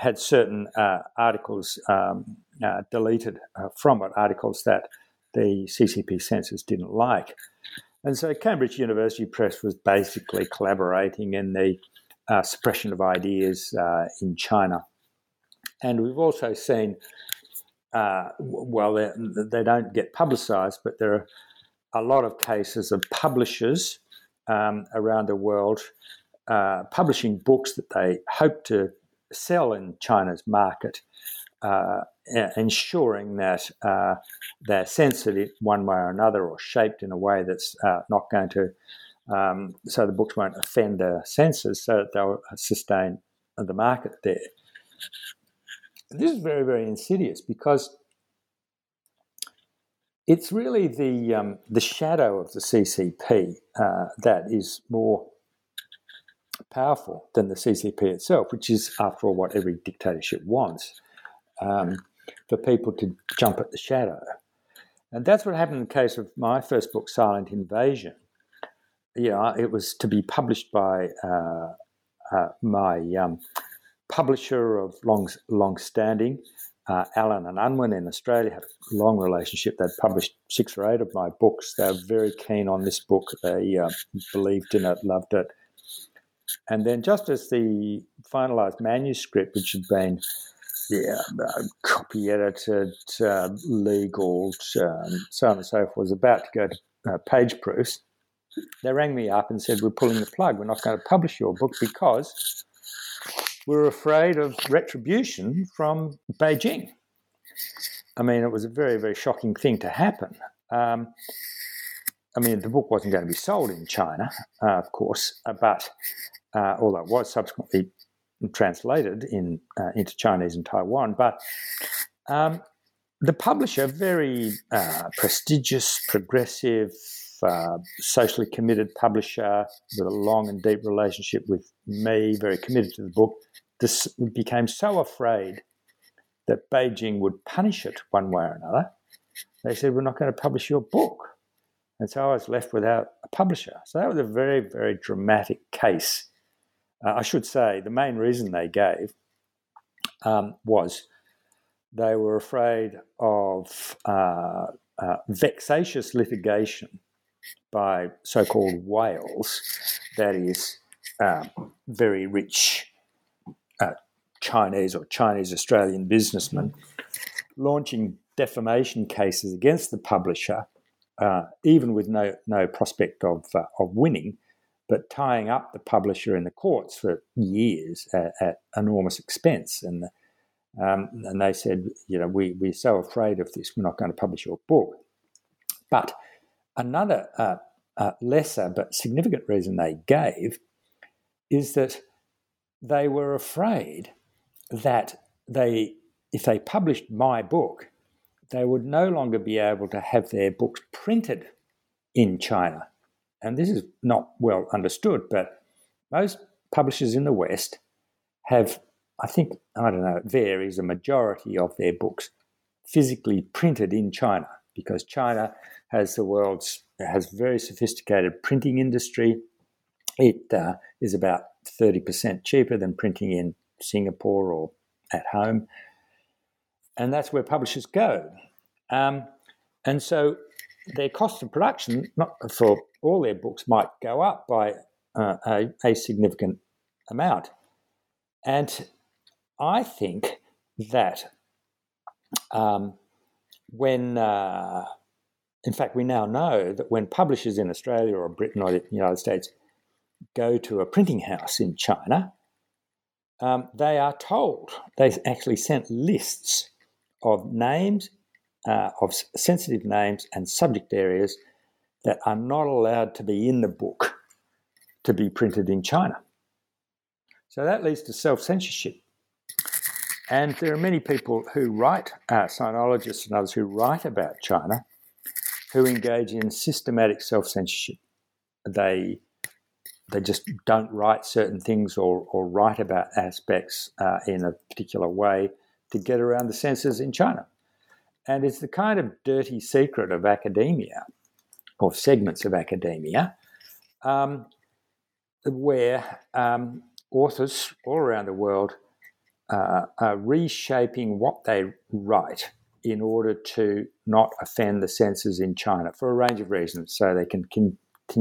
had certain uh, articles um, uh, deleted uh, from it, articles that the CCP censors didn't like. And so Cambridge University Press was basically collaborating in the uh, suppression of ideas uh, in China. And we've also seen, uh, well, they don't get publicized, but there are a lot of cases of publishers um, around the world publishing books that they hope to sell in China's market, uh, ensuring that uh, they're censored one way or another or shaped in a way that's uh, not going to, um, so the books won't offend the censors, so that they'll sustain the market there. This is very, very insidious because it's really the um, the shadow of the CCP uh, that is more powerful than the CCP itself, which is, after all, what every dictatorship wants um, for people to jump at the shadow. And that's what happened in the case of my first book, Silent Invasion. You know, it was to be published by uh, uh, my um, publisher of long, long standing, uh, Allen and Unwin in Australia, had a long relationship. They'd published six or eight of my books. They were very keen on this book. They uh, believed in it, loved it. And then, just as the finalized manuscript, which had been yeah, uh, copy edited, uh, legal, um, so on and so forth, was about to go to uh, page proofs, they rang me up and said, We're pulling the plug. We're not going to publish your book because we're afraid of retribution from Beijing. I mean, it was a very, very shocking thing to happen. Um, I mean, the book wasn't going to be sold in China, uh, of course, uh, but uh, although it was subsequently translated in uh, into Chinese and Taiwan. But um, the publisher, very uh, prestigious, progressive, uh, socially committed publisher with a long and deep relationship with me, very committed to the book, this became so afraid that Beijing would punish it one way or another. They said, "We're not going to publish your book." And so I was left without a publisher. So that was a very, very dramatic case uh, I should say the main reason they gave um, was they were afraid of uh, uh, vexatious litigation by so called whales, that is, um, very rich uh, Chinese or Chinese Australian businessmen launching defamation cases against the publisher, uh, even with no, no prospect of, uh, of winning but tying up the publisher in the courts for years at, at enormous expense. And um, and they said, you know, we, we're so afraid of this, we're not going to publish your book. But another uh, uh, lesser but significant reason they gave is that they were afraid that they, if they published my book, they would no longer be able to have their books printed in China. And this is not well understood, but most publishers in the West have, I think, I don't know, it varies, a majority of their books physically printed in China because China has the world's has very sophisticated printing industry. It uh, is about 30% cheaper than printing in Singapore or at home. And that's where publishers go. Um, and so their cost of production not for all their books might go up by uh, a, a, significant amount. And I think that um, when, uh, in fact, we now know that when publishers in Australia or Britain or the United States go to a printing house in China, um, they are told, they actually sent lists of names, uh, of sensitive names and subject areas that are not allowed to be in the book to be printed in China. So that leads to self censorship. And there are many people who write, uh, sinologists and others who write about China, who engage in systematic self censorship. They they just don't write certain things or, or write about aspects uh, in a particular way to get around the censors in China. And it's the kind of dirty secret of academia, or segments of academia, um, where um, authors all around the world uh, are reshaping what they write in order to not offend the censors in China for a range of reasons. So they can continue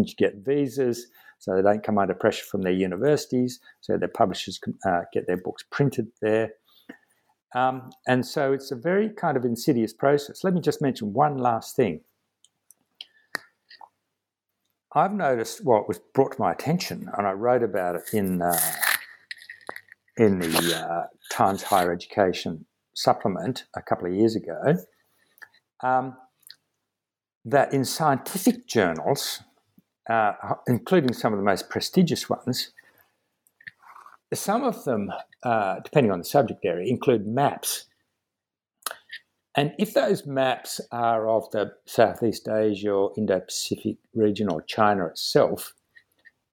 to get visas, so they don't come under pressure from their universities, so their publishers can uh, get their books printed there. Um, and so it's a very kind of insidious process. Let me just mention one last thing. I've noticed what well, was brought to my attention, and I wrote about it in uh, in the uh, Times Higher Education supplement a couple of years ago. Um, that in scientific journals, uh, including some of the most prestigious ones, some of them, uh, depending on the subject area, include maps. And if those maps are of the Southeast Asia or Indo Pacific region or China itself,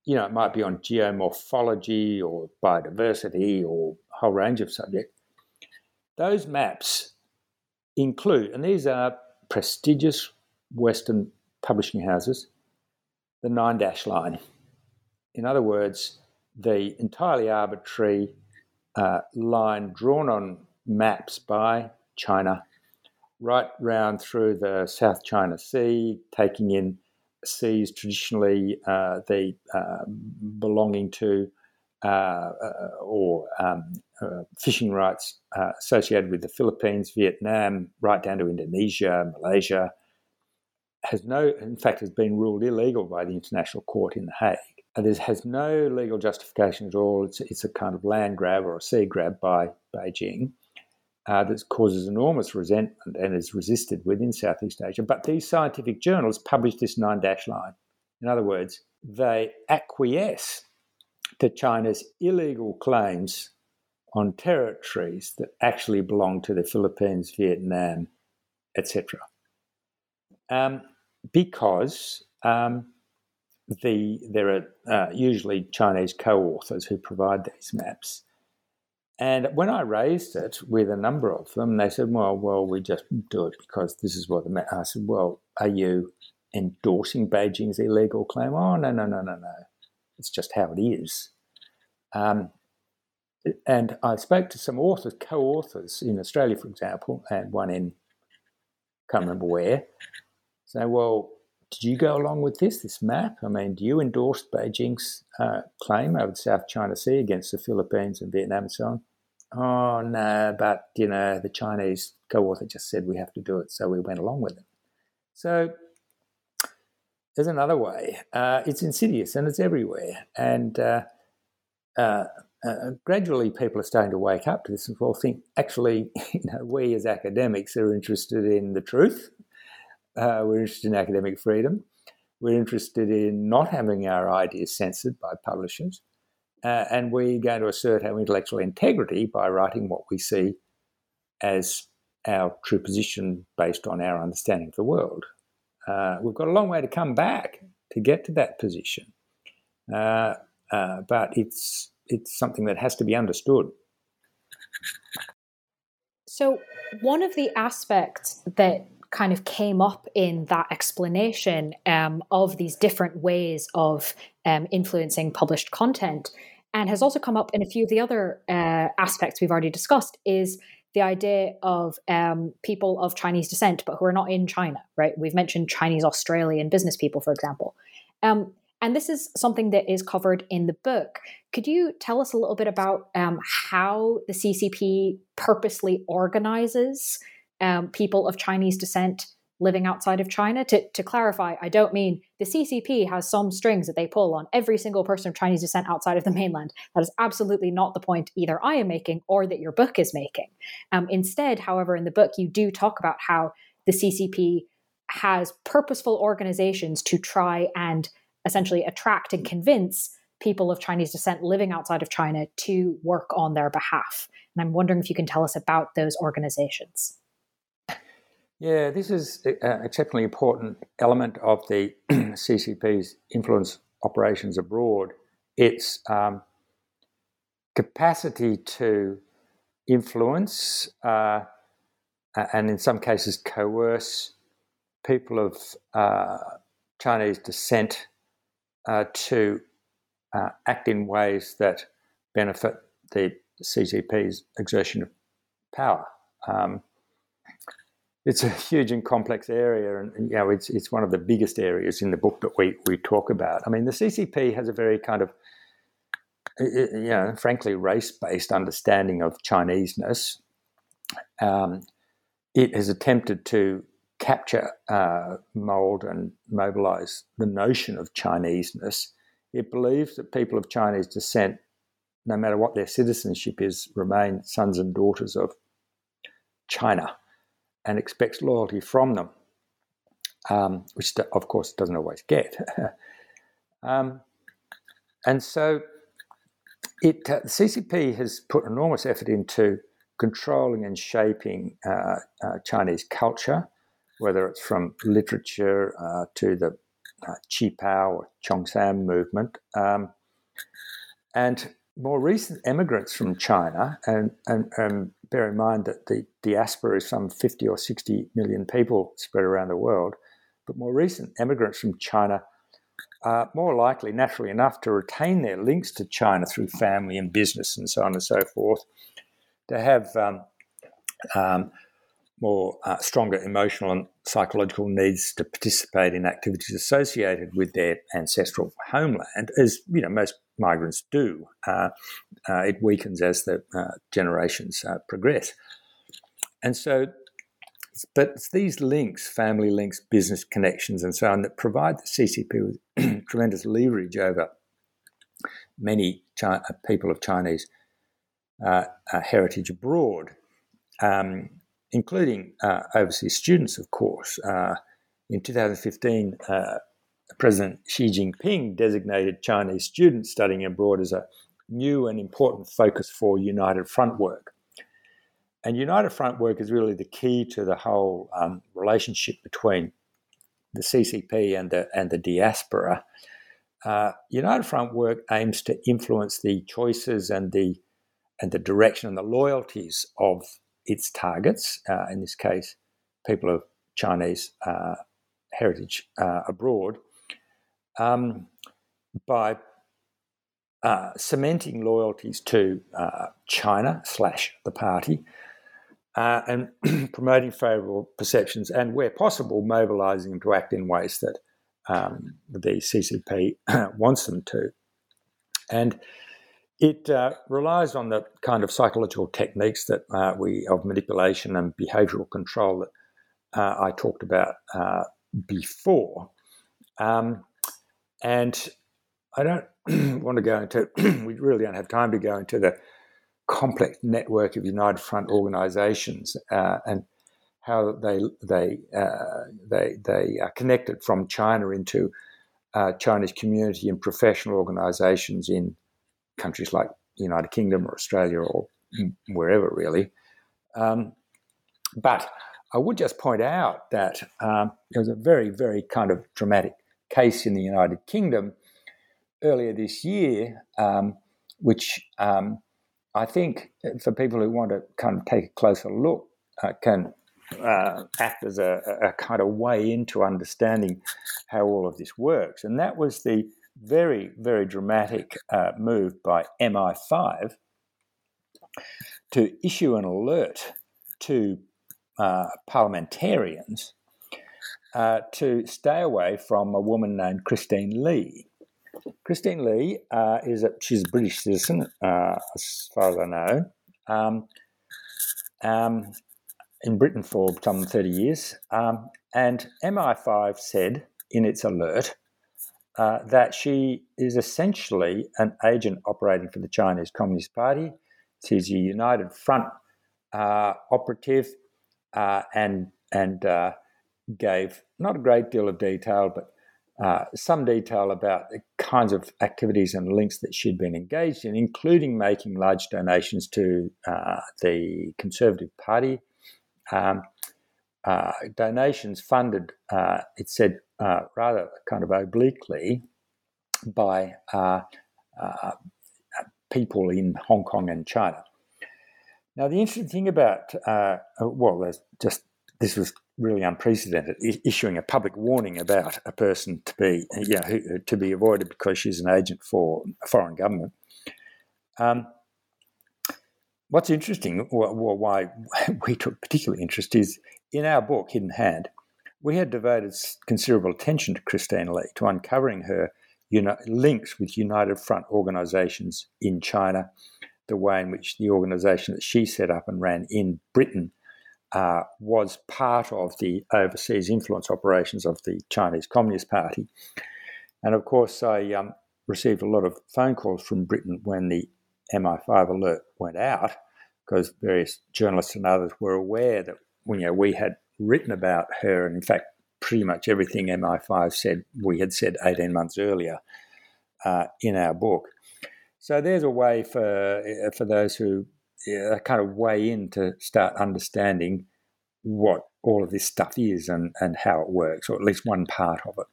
you know, it might be on geomorphology or biodiversity or a whole range of subjects. Those maps include, and these are prestigious Western publishing houses, the nine dash line. In other words, the entirely arbitrary uh, line drawn on maps by China right round through the South China Sea, taking in seas traditionally uh, the uh, belonging to uh, uh or um, uh, fishing rights uh, associated with the Philippines, Vietnam, right down to Indonesia, Malaysia, has no, in fact, has been ruled illegal by the International Court in The Hague. And it has no legal justification at all. It's, it's a kind of land grab or a sea grab by Beijing uh, that causes enormous resentment and is resisted within Southeast Asia. But these scientific journals publish this nine dash line. In other words, they acquiesce to China's illegal claims on territories that actually belong to the Philippines, Vietnam, etc. Um, because um, the there are uh, usually Chinese co-authors who provide these maps. And when I raised it with a number of them, they said, "Well, well, we just do it because this is what the map." I said, "Well, are you endorsing Beijing's illegal claim?" Oh, no, no, no, no, no. It's just how it is. Um, and I spoke to some authors, co-authors in Australia, for example, and one in can't remember where. Say, well, did you go along with this, this map? I mean, do you endorse Beijing's uh, claim over the South China Sea against the Philippines and Vietnam and so on? Oh, no, but, you know, the Chinese co author just said we have to do it, so we went along with it. So there's another way. Uh, it's insidious and it's everywhere. And uh, uh, uh gradually people are starting to wake up to this and well think actually (laughs) you know we as academics are interested in the truth uh, we're interested in academic freedom. We're interested in not having our ideas censored by publishers. Uh, and we're going to assert our intellectual integrity by writing what we see as our true position based on our understanding of the world. Uh, we've got a long way to come back to get to that position, uh, uh, but it's it's something that has to be understood. So, one of the aspects that kind of came up in that explanation um, of these different ways of um, influencing published content and has also come up in a few of the other uh, aspects we've already discussed is the idea of um, people of Chinese descent, but who are not in China, right? We've mentioned Chinese Australian business people, for example. Um, and this is something that is covered in the book. Could you tell us a little bit about um, how the CCP purposely organizes um, people of Chinese descent living outside of China? To, to clarify, I don't mean the CCP has some strings that they pull on every single person of Chinese descent outside of the mainland. That is absolutely not the point either I am making or that your book is making. Um, instead, however, in the book, you do talk about how the CCP has purposeful organizations to try and essentially attract and convince people of Chinese descent living outside of China to work on their behalf. And I'm wondering if you can tell us about those organizations. Yeah, this is an exceptionally important element of the (clears throat) CCP's influence operations abroad. Its um, capacity to influence uh, and, in some cases, coerce people of uh, Chinese descent uh, to uh, act in ways that benefit the CCP's exertion of power. Um, it's a huge and complex area, and you know it's it's one of the biggest areas in the book that we we talk about. I mean, the CCP has a very kind of you know, frankly, race-based understanding of Chineseness. Um, it has attempted to capture, uh, mold, and mobilize the notion of Chineseness. It believes that people of Chinese descent, no matter what their citizenship is, remain sons and daughters of China and expects loyalty from them, um, which of course doesn't always get. (laughs) um, and so it, uh, the CCP has put enormous effort into controlling and shaping uh, uh, Chinese culture, whether it's from literature uh, to the uh, Qipao or Cheongsam movement. Um, and more recent emigrants from China, and, and, and, bear in mind that the diaspora is some 50 or 60 million people spread around the world, but more recent emigrants from China are more likely, naturally enough, to retain their links to China through family and business and so on and so forth, to have um, um, more uh, stronger emotional and psychological needs to participate in activities associated with their ancestral homeland, as you know most migrants do. Uh, uh, it weakens as the uh, generations uh, progress, and so. But it's these links, family links, business connections, and so on, that provide the CCP with (clears throat) tremendous leverage over many China, people of Chinese uh, heritage abroad. Um, including uh, overseas students, of course. Uh, in 2015, uh, President Xi Jinping designated Chinese students studying abroad as a new and important focus for United Front work. And United Front work is really the key to the whole um, relationship between the CCP and the, and the diaspora. Uh, United Front work aims to influence the choices and the and the direction and the loyalties of its targets, uh, in this case, people of Chinese uh, heritage uh, abroad, um, by uh, cementing loyalties to uh, China slash the party. and (clears throat) promoting favourable perceptions, and where possible, mobilising them to act in ways that um, the CCP (clears throat) wants them to. And it uh, relies on the kind of psychological techniques that uh, we of manipulation and behavioural control that uh, I talked about uh, before, um, and I don't (clears throat) want to go into. (clears throat) we really don't have time to go into the complex network of United Front organisations uh, and how they they uh, they they are connected from China into Chinese community and professional organisations in countries like the United Kingdom or Australia or wherever really. Um, but I would just point out that um, there was a very, very kind of dramatic case in the United Kingdom earlier this year, um, which um, I think for people who want to kind of take a closer look uh, can uh, act as a, a, kind of way into understanding how all of this works. And that was the very, very dramatic uh, move by MI5 to issue an alert to uh, parliamentarians uh, to stay away from a woman named Christine Lee. Christine Lee uh, is a she's a British citizen, uh, as far as I know, um, um, in Britain for some thirty years. Um, and MI5 said in its alert uh, that she is essentially an agent operating for the Chinese Communist Party. She's a United Front uh, operative, uh, and and uh, gave not a great deal of detail, but uh, some detail about the kinds of activities and links that she'd been engaged in, including making large donations to uh, the Conservative Party. Um, uh, donations funded, uh, it said uh, rather kind of obliquely, by uh, people in Hong Kong and China. Now, the interesting thing about, well, there's just this was really unprecedented, issuing a public warning about a person to be, you know, to be avoided because she's an agent for a foreign government. Um, what's interesting, or, why (laughs) we took particular interest, is in our book, Hidden Hand, we had devoted considerable attention to Christine Lee, to uncovering her uni- links with United Front organisations in China, the way in which the organisation that she set up and ran in Britain uh, was part of the overseas influence operations of the Chinese Communist Party. And of course, I um, received a lot of phone calls from Britain when the MI5 alert went out, because various journalists and others were aware that you know, we had written about her, and in fact, pretty much everything MI5 said we had said 18 months earlier uh, in our book. So there's a way for for those who yeah, kind of way in to start understanding what all of this stuff is and, and how it works, or at least one part of it.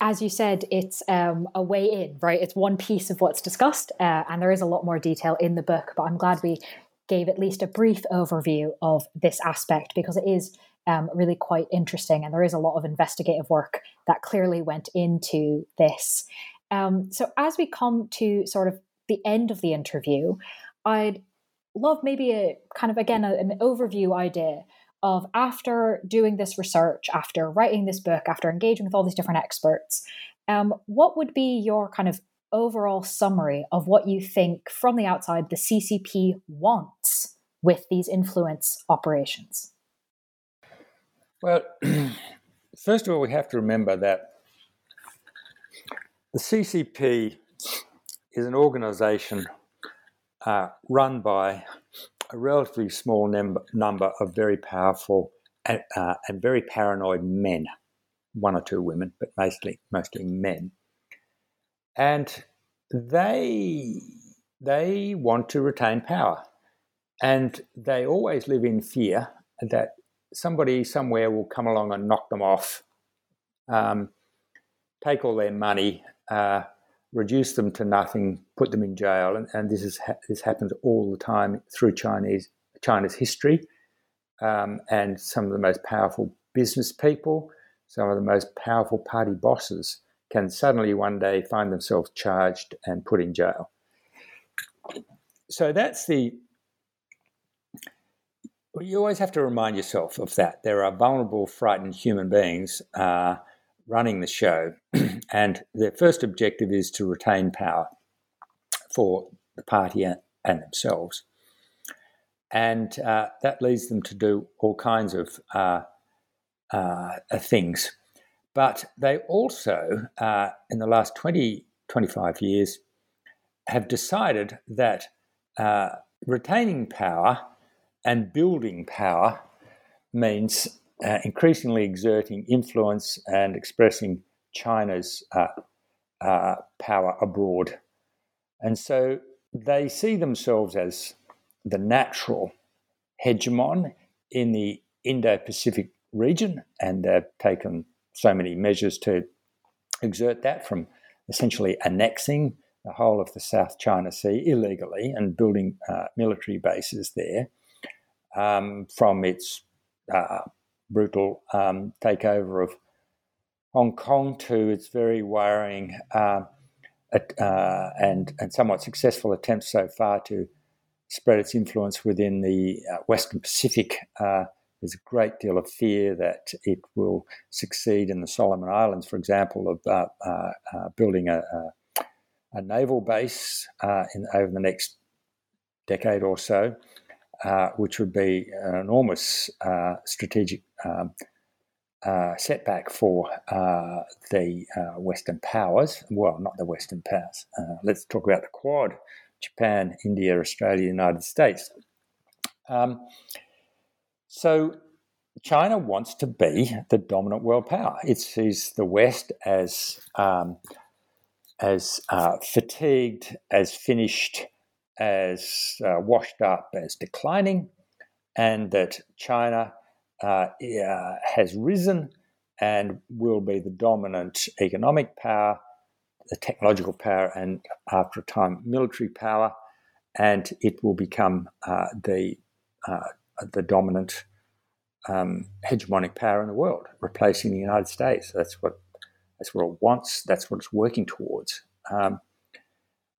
As you said, it's um, a way in, right? It's one piece of what's discussed, uh, and there is a lot more detail in the book. But I'm glad we gave at least a brief overview of this aspect because it is um, really quite interesting, and there is a lot of investigative work that clearly went into this. Um, so, as we come to sort of the end of the interview, I'd love maybe a kind of again a, an overview idea of after doing this research, after writing this book, after engaging with all these different experts, um, what would be your kind of overall summary of what you think from the outside the CCP wants with these influence operations? Well, (clears throat) first of all, we have to remember that the CCP is an organisation uh, run by a relatively small number, number of very powerful and, uh, and very paranoid men, one or two women, but mostly mostly men, and they they want to retain power, and they always live in fear that somebody somewhere will come along and knock them off, um, take all their money. Uh, reduce them to nothing, put them in jail, and, and this is ha- this happens all the time through Chinese China's history, um, and some of the most powerful business people, some of the most powerful party bosses can suddenly one day find themselves charged and put in jail. So that's the. You always have to remind yourself of that. There are vulnerable, frightened human beings. Uh, running the show, (clears throat) and their first objective is to retain power for the party and, themselves. And uh, that leads them to do all kinds of uh, uh, things. But they also, uh, in the last 20, 25 years, have decided that uh, retaining power and building power means uh, increasingly exerting influence and expressing China's uh, uh, power abroad. And so they see themselves as the natural hegemon in the Indo Pacific region, and they've taken so many measures to exert that from essentially annexing the whole of the South China Sea illegally and building uh, military bases there um, from its uh, brutal um, takeover of Hong Kong to its very worrying uh, uh, and, and somewhat successful attempts so far to spread its influence within the uh, Western Pacific. Uh, there's a great deal of fear that it will succeed in the Solomon Islands, for example, of uh, building a, a, a, naval base in, over the next decade or so. Uh, which would be an enormous uh, strategic um, uh, setback for uh, the uh, Western powers. Well, not the Western powers. let's talk about the Quad Japan, India, Australia, United States. Um, so, China wants to be the dominant world power. It sees the West as um, as fatigued, as finished, as uh, washed up as declining, and that China uh, has risen and will be the dominant economic power, the technological power, and after a time, military power, and it will become uh, the uh, the dominant um, hegemonic power in the world, replacing the United States. That's what that's what it wants. That's what it's working towards. Um,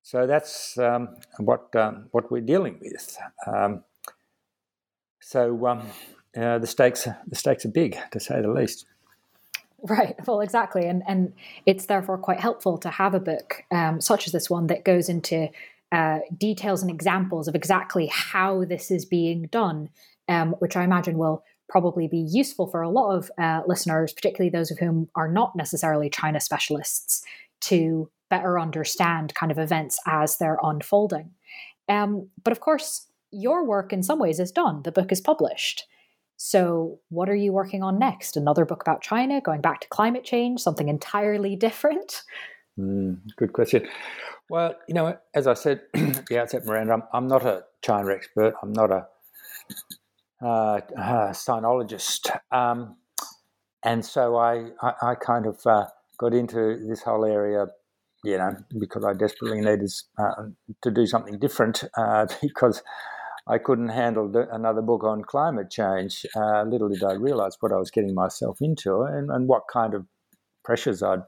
so that's um, what um, what we're dealing with. Um, so um, uh, the stakes the stakes are big, to say the least. Right. Well, exactly, and and it's therefore quite helpful to have a book um, such as this one that goes into uh, details and examples of exactly how this is being done, um, which I imagine will probably be useful for a lot of uh, listeners, particularly those of whom are not necessarily China specialists, to better understand kind of events as they're unfolding. Um, but of course, your work in some ways is done. The book is published. So, what are you working on next? Another book about China, going back to climate change, something entirely different? Mm, good question. Well, you know, as I said (clears throat) at the outset, Miranda, I'm, I'm not a China expert. I'm not a uh, uh, sinologist. Um, and so I, I, I kind of uh, got into this whole area you know, because I desperately needed uh, to do something different (laughs) uh, because I couldn't handle another book on climate change. Uh, little did I realize what I was getting myself into and, and what kind of pressures I'd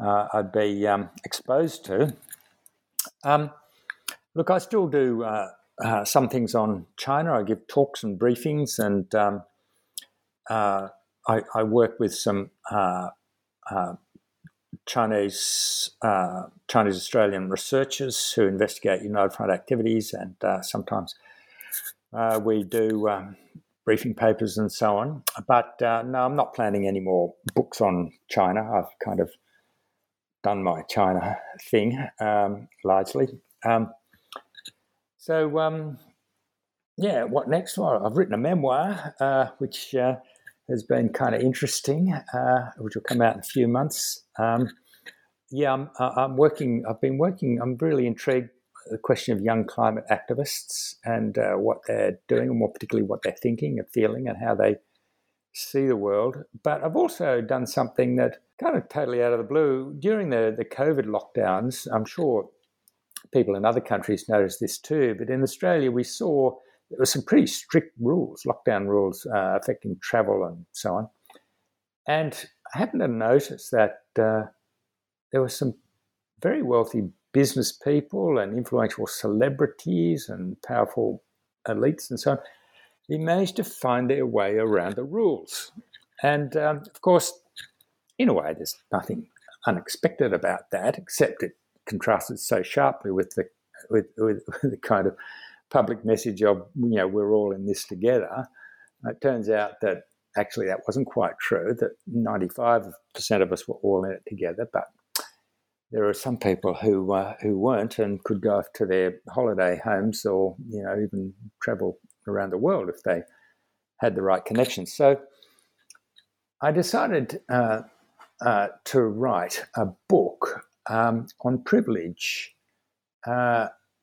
uh, I'd be um, exposed to. Um, look, I still do uh, uh, some things on China. I give talks and briefings, and um, I, I, work with some Chinese uh, Chinese Australian researchers who investigate United Front activities, and uh, sometimes uh, we do um, briefing papers and so on. But uh, no, I'm not planning any more books on China. I've kind of done my China thing um, largely. Um, so um, yeah, what next? Well, I've written a memoir, uh, which uh, has been kind of interesting, uh, which will come out in a few months. Um, yeah, I'm, I'm, working. I've been working. I'm really intrigued the question of young climate activists and uh, what they're doing, and more particularly what they're thinking and feeling, and how they see the world. But I've also done something that kind of totally out of the blue during the the COVID lockdowns. I'm sure people in other countries noticed this too, but in Australia we saw there were some pretty strict rules, lockdown rules uh, affecting travel and so on. And I happened to notice that uh, there were some very wealthy business people and influential celebrities and powerful elites and so on. They managed to find their way around the rules. And um, of course, in a way, there's nothing unexpected about that, except it contrasted so sharply with the with, with, with (laughs) the kind of public message of you know we're all in this together. It turns out that actually that wasn't quite true. That 95% of us were all in it together, but there are some people who uh, who weren't and could go off to their holiday homes or you know even travel around the world if they had the right connections. So I decided uh, uh, to write a book um, on privilege.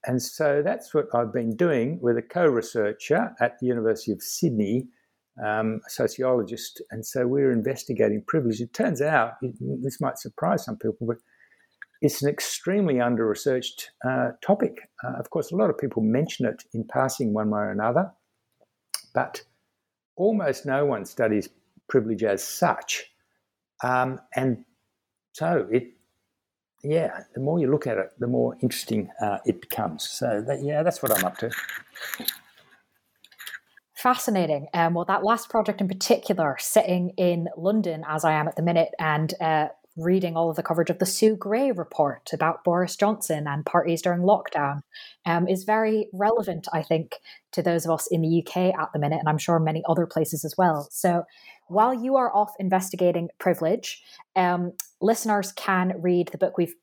And so that's what I've been doing with a co researcher at the University of Sydney, um, a sociologist. And so we're investigating privilege. It turns out, this might surprise some people, but it's an extremely under researched uh, topic. Uh, of course, a lot of people mention it in passing one way or another, but almost no one studies privilege as such. Um, and so it yeah, the more you look at it, the more interesting uh, it becomes. So, that, yeah, that's what I'm up to. Fascinating. Um, well, that last project in particular, sitting in London as I am at the minute, and uh, reading all of the coverage of the Sue Gray report about Boris Johnson and parties during lockdown um, is very relevant, I think, to those of us in the UK at the minute, and I'm sure many other places as well. So, while you are off investigating privilege, um, listeners can read the book we've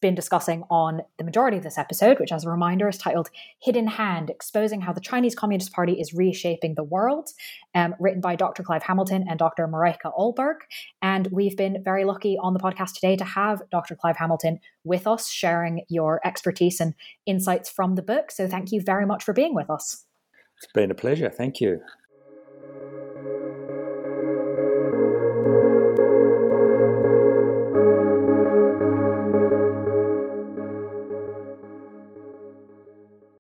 been discussing on the majority of this episode, which, as a reminder, is titled Hidden Hand Exposing How the Chinese Communist Party is Reshaping the World, um, written by Dr. Clive Hamilton and Dr. Mareike Ohlberg. And we've been very lucky on the podcast today to have Dr. Clive Hamilton with us, sharing your expertise and insights from the book. So thank you very much for being with us. It's been a pleasure. Thank you.